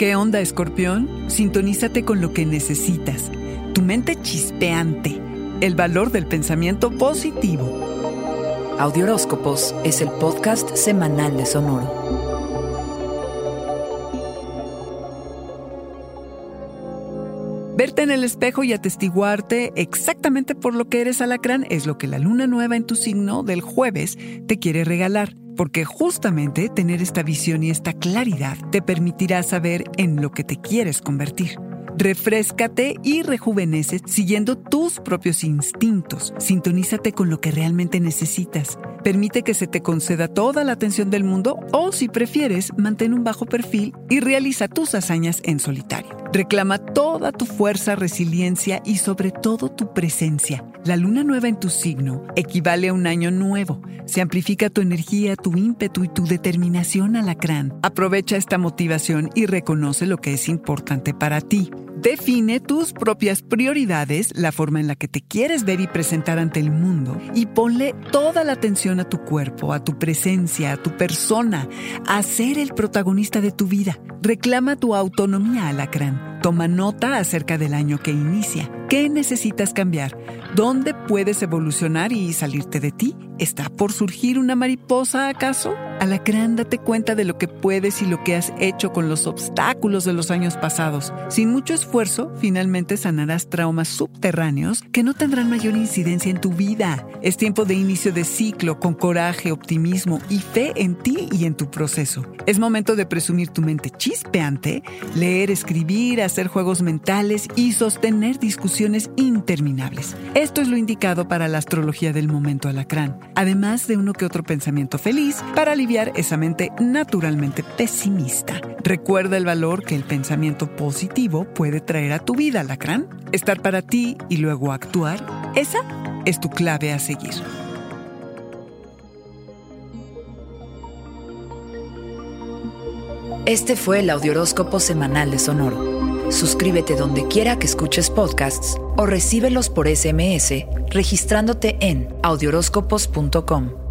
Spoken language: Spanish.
¿Qué onda, escorpión? Sintonízate con lo que necesitas. Tu mente chispeante. El valor del pensamiento positivo. Audioróscopos es el podcast semanal de Sonoro. Verte en el espejo y atestiguarte exactamente por lo que eres alacrán es lo que la luna nueva en tu signo del jueves te quiere regalar, porque justamente tener esta visión y esta claridad te permitirá saber en lo que te quieres convertir. Refrescate y rejuvenece siguiendo tus propios instintos. Sintonízate con lo que realmente necesitas. Permite que se te conceda toda la atención del mundo o, si prefieres, mantén un bajo perfil y realiza tus hazañas en solitario. Reclama toda tu fuerza, resiliencia y sobre todo tu presencia. La luna nueva en tu signo equivale a un año nuevo. Se amplifica tu energía, tu ímpetu y tu determinación alacrán. Aprovecha esta motivación y reconoce lo que es importante para ti. Define tus propias prioridades, la forma en la que te quieres ver y presentar ante el mundo y ponle toda la atención a tu cuerpo, a tu presencia, a tu persona, a ser el protagonista de tu vida. Reclama tu autonomía, alacrán. Toma nota acerca del año que inicia. ¿Qué necesitas cambiar? ¿Dónde puedes evolucionar y salirte de ti? ¿Está por surgir una mariposa acaso? Alacrán, date cuenta de lo que puedes y lo que has hecho con los obstáculos de los años pasados. Sin mucho esfuerzo, finalmente sanarás traumas subterráneos que no tendrán mayor incidencia en tu vida. Es tiempo de inicio de ciclo con coraje, optimismo y fe en ti y en tu proceso. Es momento de presumir tu mente chispeante, leer, escribir, hacer juegos mentales y sostener discusiones interminables. Esto es lo indicado para la astrología del momento alacrán, además de uno que otro pensamiento feliz para aliviar esa mente naturalmente pesimista. Recuerda el valor que el pensamiento positivo puede traer a tu vida, alacrán. Estar para ti y luego actuar, esa es tu clave a seguir. Este fue el Audioróscopo Semanal de Sonoro. Suscríbete donde quiera que escuches podcasts o recíbelos por SMS registrándote en audioróscopos.com.